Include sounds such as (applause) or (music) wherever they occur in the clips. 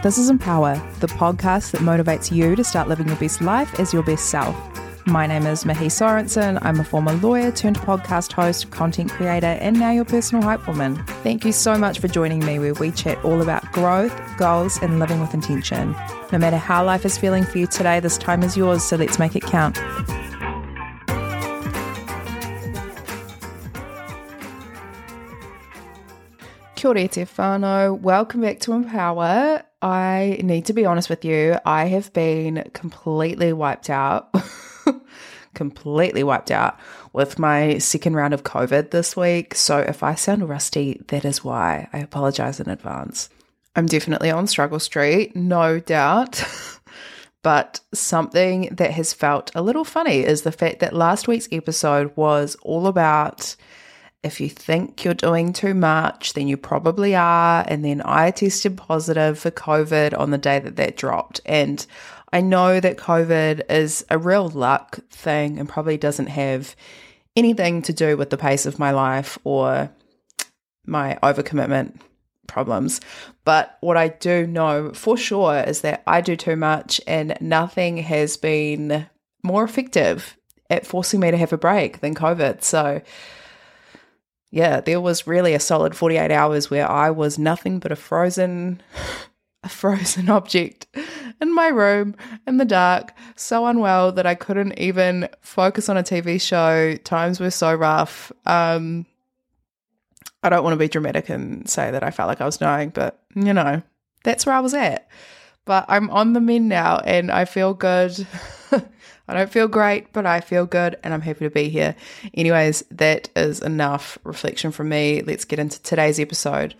This is Empower, the podcast that motivates you to start living your best life as your best self. My name is Mihi Sorensen. I'm a former lawyer turned podcast host, content creator, and now your personal hype woman. Thank you so much for joining me where we chat all about growth, goals, and living with intention. No matter how life is feeling for you today, this time is yours, so let's make it count. Kia ora te whānau. Welcome back to Empower. I need to be honest with you. I have been completely wiped out, (laughs) completely wiped out with my second round of COVID this week. So if I sound rusty, that is why. I apologize in advance. I'm definitely on struggle street, no doubt. (laughs) but something that has felt a little funny is the fact that last week's episode was all about if you think you're doing too much, then you probably are. And then I tested positive for COVID on the day that that dropped. And I know that COVID is a real luck thing and probably doesn't have anything to do with the pace of my life or my overcommitment problems. But what I do know for sure is that I do too much and nothing has been more effective at forcing me to have a break than COVID. So, yeah, there was really a solid 48 hours where I was nothing but a frozen (laughs) a frozen (laughs) object in my room in the dark, so unwell that I couldn't even focus on a TV show. Times were so rough. Um I don't want to be dramatic and say that I felt like I was dying, but you know, that's where I was at. But I'm on the mend now and I feel good. (laughs) I don't feel great, but I feel good and I'm happy to be here. Anyways, that is enough reflection from me. Let's get into today's episode.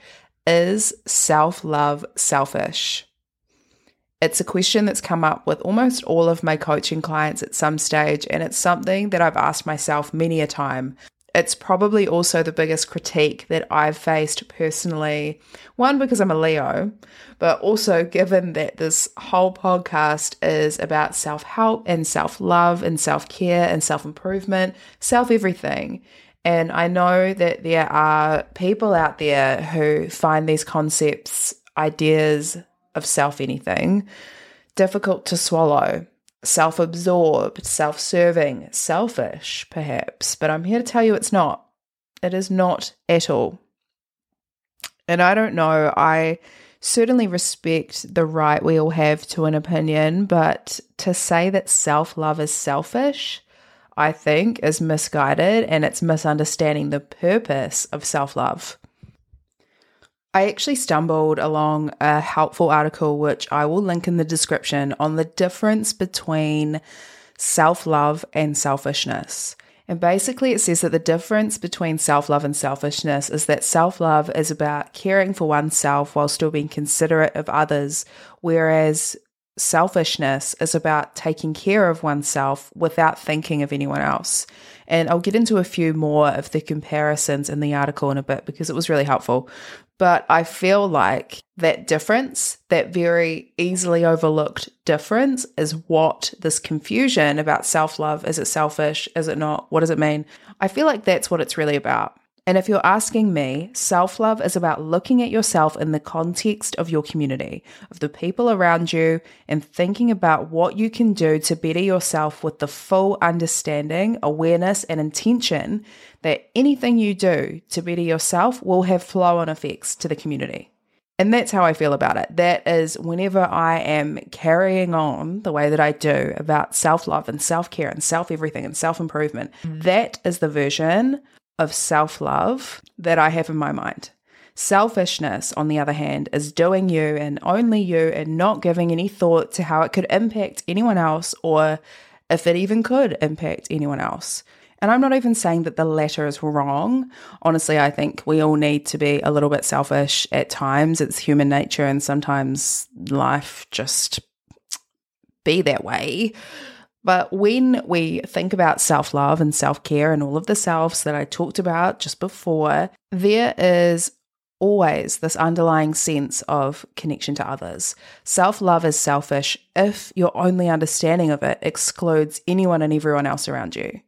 Is self love selfish? It's a question that's come up with almost all of my coaching clients at some stage, and it's something that I've asked myself many a time. It's probably also the biggest critique that I've faced personally. One, because I'm a Leo, but also given that this whole podcast is about self help and self love and self care and self improvement, self everything. And I know that there are people out there who find these concepts, ideas of self anything, difficult to swallow self absorbed, self serving, selfish, perhaps, but I'm here to tell you it's not. It is not at all. And I don't know, I certainly respect the right we all have to an opinion, but to say that self love is selfish, I think, is misguided and it's misunderstanding the purpose of self love. I actually stumbled along a helpful article, which I will link in the description, on the difference between self love and selfishness. And basically, it says that the difference between self love and selfishness is that self love is about caring for oneself while still being considerate of others, whereas selfishness is about taking care of oneself without thinking of anyone else. And I'll get into a few more of the comparisons in the article in a bit because it was really helpful. But I feel like that difference, that very easily overlooked difference, is what this confusion about self love is it selfish? Is it not? What does it mean? I feel like that's what it's really about. And if you're asking me, self love is about looking at yourself in the context of your community, of the people around you, and thinking about what you can do to better yourself with the full understanding, awareness, and intention that anything you do to better yourself will have flow on effects to the community. And that's how I feel about it. That is whenever I am carrying on the way that I do about self love and self care and self everything and self improvement, mm. that is the version of self love that I have in my mind. Selfishness, on the other hand, is doing you and only you and not giving any thought to how it could impact anyone else or if it even could impact anyone else. And I'm not even saying that the latter is wrong. Honestly, I think we all need to be a little bit selfish at times. It's human nature, and sometimes life just be that way. But when we think about self love and self care and all of the selves that I talked about just before, there is always this underlying sense of connection to others. Self love is selfish if your only understanding of it excludes anyone and everyone else around you.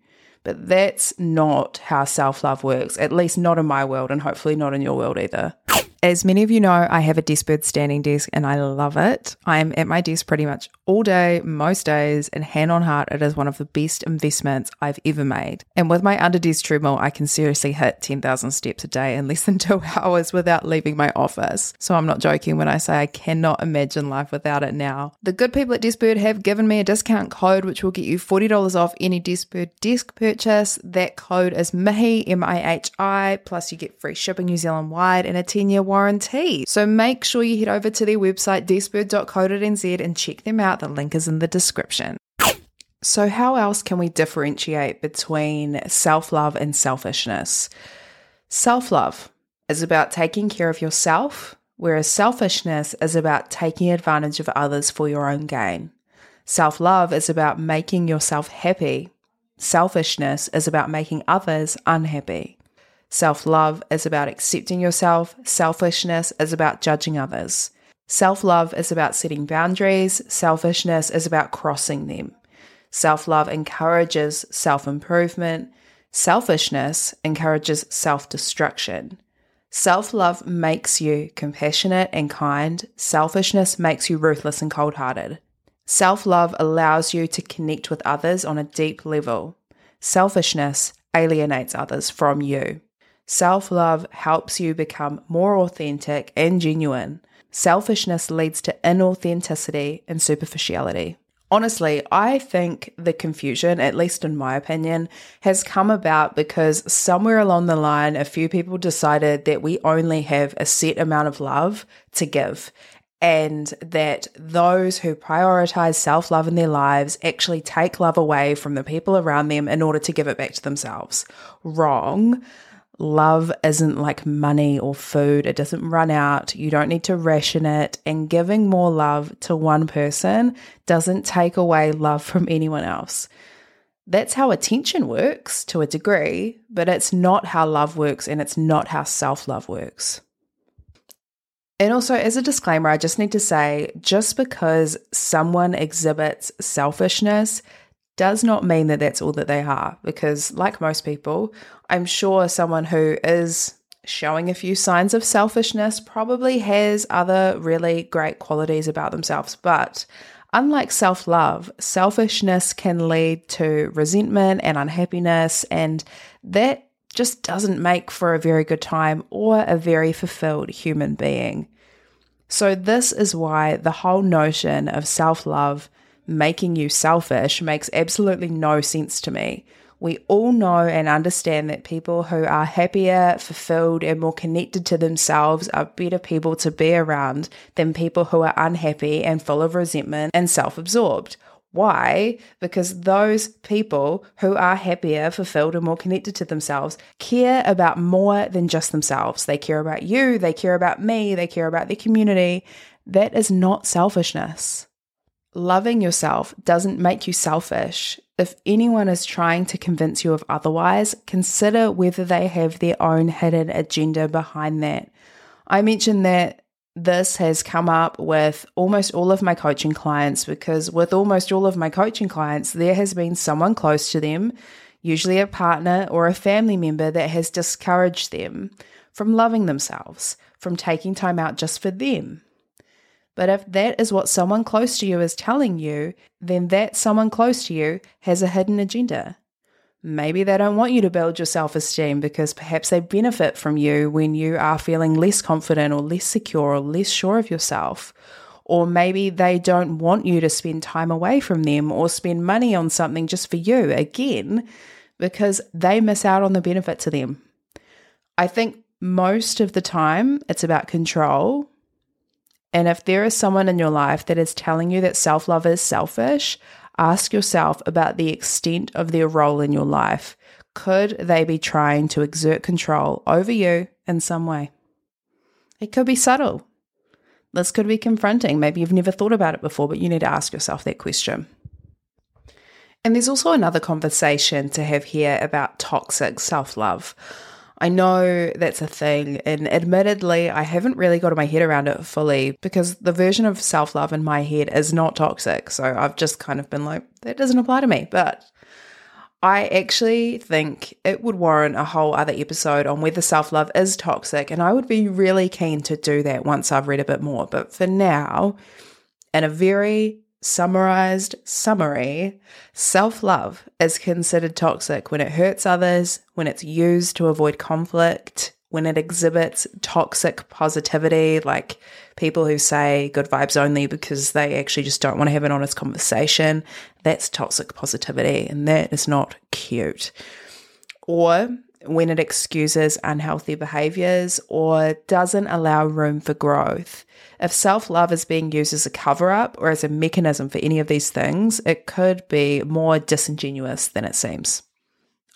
But that's not how self love works, at least not in my world, and hopefully not in your world either. As many of you know, I have a Deskbird standing desk and I love it. I'm at my desk pretty much all day, most days, and hand on heart, it is one of the best investments I've ever made. And with my under desk treadmill, I can seriously hit 10,000 steps a day in less than (laughs) two hours without leaving my office. So I'm not joking when I say I cannot imagine life without it now. The good people at Deskbird have given me a discount code which will get you $40 off any Deskbird desk purchase. That code is MIHI, M I H I, plus you get free shipping New Zealand wide and a 10 year warranty. So make sure you head over to their website, deskbird.co.nz, and check them out. The link is in the description. So, how else can we differentiate between self love and selfishness? Self love is about taking care of yourself, whereas selfishness is about taking advantage of others for your own gain. Self love is about making yourself happy. Selfishness is about making others unhappy. Self love is about accepting yourself. Selfishness is about judging others. Self love is about setting boundaries. Selfishness is about crossing them. Self love encourages self improvement. Selfishness encourages self destruction. Self love makes you compassionate and kind. Selfishness makes you ruthless and cold hearted. Self love allows you to connect with others on a deep level. Selfishness alienates others from you. Self love helps you become more authentic and genuine. Selfishness leads to inauthenticity and superficiality. Honestly, I think the confusion, at least in my opinion, has come about because somewhere along the line, a few people decided that we only have a set amount of love to give. And that those who prioritize self love in their lives actually take love away from the people around them in order to give it back to themselves. Wrong love isn't like money or food. It doesn't run out. You don't need to ration it. And giving more love to one person doesn't take away love from anyone else. That's how attention works to a degree, but it's not how love works and it's not how self love works. And also, as a disclaimer, I just need to say just because someone exhibits selfishness does not mean that that's all that they are, because, like most people, I'm sure someone who is showing a few signs of selfishness probably has other really great qualities about themselves. But unlike self love, selfishness can lead to resentment and unhappiness, and that just doesn't make for a very good time or a very fulfilled human being. So, this is why the whole notion of self love making you selfish makes absolutely no sense to me. We all know and understand that people who are happier, fulfilled, and more connected to themselves are better people to be around than people who are unhappy and full of resentment and self absorbed. Why? Because those people who are happier, fulfilled, and more connected to themselves care about more than just themselves. They care about you, they care about me, they care about the community. That is not selfishness loving yourself doesn't make you selfish. If anyone is trying to convince you of otherwise, consider whether they have their own hidden agenda behind that. I mentioned that this has come up with almost all of my coaching clients because, with almost all of my coaching clients, there has been someone close to them usually a partner or a family member that has discouraged them from loving themselves, from taking time out just for them. But if that is what someone close to you is telling you, then that someone close to you has a hidden agenda. Maybe they don't want you to build your self esteem because perhaps they benefit from you when you are feeling less confident or less secure or less sure of yourself. Or maybe they don't want you to spend time away from them or spend money on something just for you, again, because they miss out on the benefit to them. I think most of the time it's about control. And if there is someone in your life that is telling you that self love is selfish, ask yourself about the extent of their role in your life. Could they be trying to exert control over you in some way? It could be subtle. This could be confronting. Maybe you've never thought about it before, but you need to ask yourself that question. And there's also another conversation to have here about toxic self love. I know that's a thing, and admittedly, I haven't really got my head around it fully because the version of self love in my head is not toxic. So I've just kind of been like, that doesn't apply to me. But I actually think it would warrant a whole other episode on whether self love is toxic, and I would be really keen to do that once I've read a bit more. But for now, in a very summarized summary, self love is considered toxic when it hurts others, when it's used to avoid conflict, when it exhibits toxic positivity, like people who say good vibes only because they actually just don't want to have an honest conversation. That's toxic positivity, and that is not cute. Or when it excuses unhealthy behaviors or doesn't allow room for growth. If self love is being used as a cover up or as a mechanism for any of these things, it could be more disingenuous than it seems.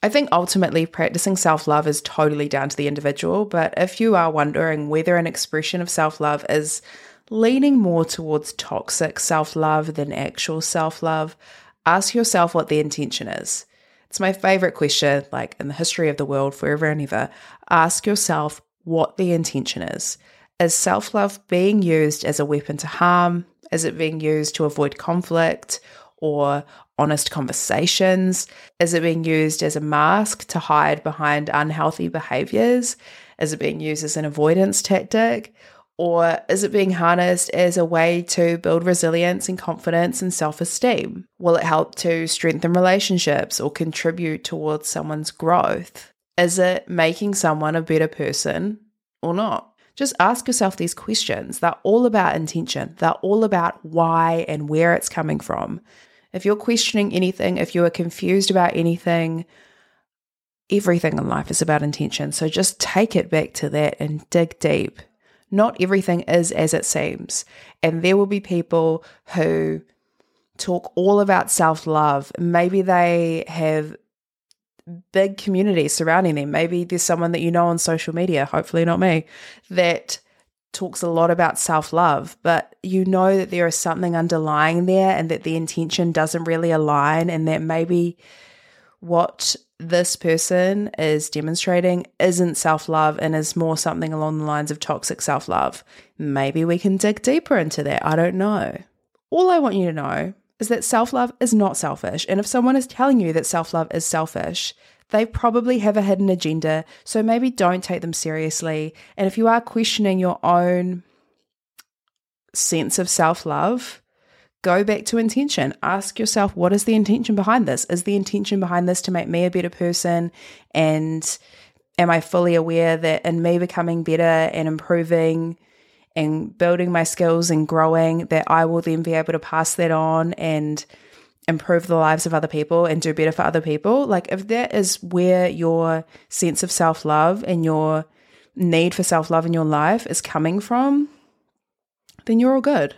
I think ultimately practicing self love is totally down to the individual, but if you are wondering whether an expression of self love is leaning more towards toxic self love than actual self love, ask yourself what the intention is. It's my favorite question, like in the history of the world, forever and ever. Ask yourself what the intention is. Is self love being used as a weapon to harm? Is it being used to avoid conflict or honest conversations? Is it being used as a mask to hide behind unhealthy behaviors? Is it being used as an avoidance tactic? Or is it being harnessed as a way to build resilience and confidence and self esteem? Will it help to strengthen relationships or contribute towards someone's growth? Is it making someone a better person or not? Just ask yourself these questions. They're all about intention, they're all about why and where it's coming from. If you're questioning anything, if you are confused about anything, everything in life is about intention. So just take it back to that and dig deep not everything is as it seems. And there will be people who talk all about self love. Maybe they have big communities surrounding them. Maybe there's someone that you know on social media, hopefully not me, that talks a lot about self love, but you know that there is something underlying there and that the intention doesn't really align, and that maybe what this person is demonstrating isn't self love and is more something along the lines of toxic self love. Maybe we can dig deeper into that. I don't know. All I want you to know is that self love is not selfish. And if someone is telling you that self love is selfish, they probably have a hidden agenda. So maybe don't take them seriously. And if you are questioning your own sense of self love, go back to intention. Ask yourself, what is the intention behind this? Is the intention behind this to make me a better person? And am I fully aware that in me becoming better and improving and building my skills and growing, that I will then be able to pass that on and improve the lives of other people and do better for other people? Like, if that is where your sense of self love and your need for self love in your life is coming from, then you're all good.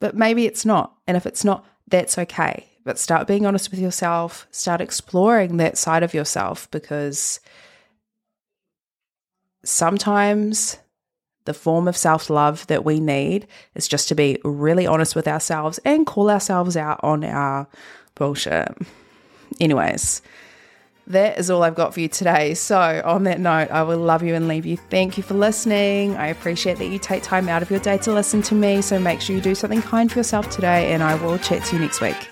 But maybe it's not. And if it's not, that's okay. But start being honest with yourself, start exploring that side of yourself because sometimes the form of self love that we need is just to be really honest with ourselves and call ourselves out on our bullshit. Anyways, that is all I've got for you today. So, on that note, I will love you and leave you. Thank you for listening. I appreciate that you take time out of your day to listen to me. So, make sure you do something kind for yourself today, and I will chat to you next week.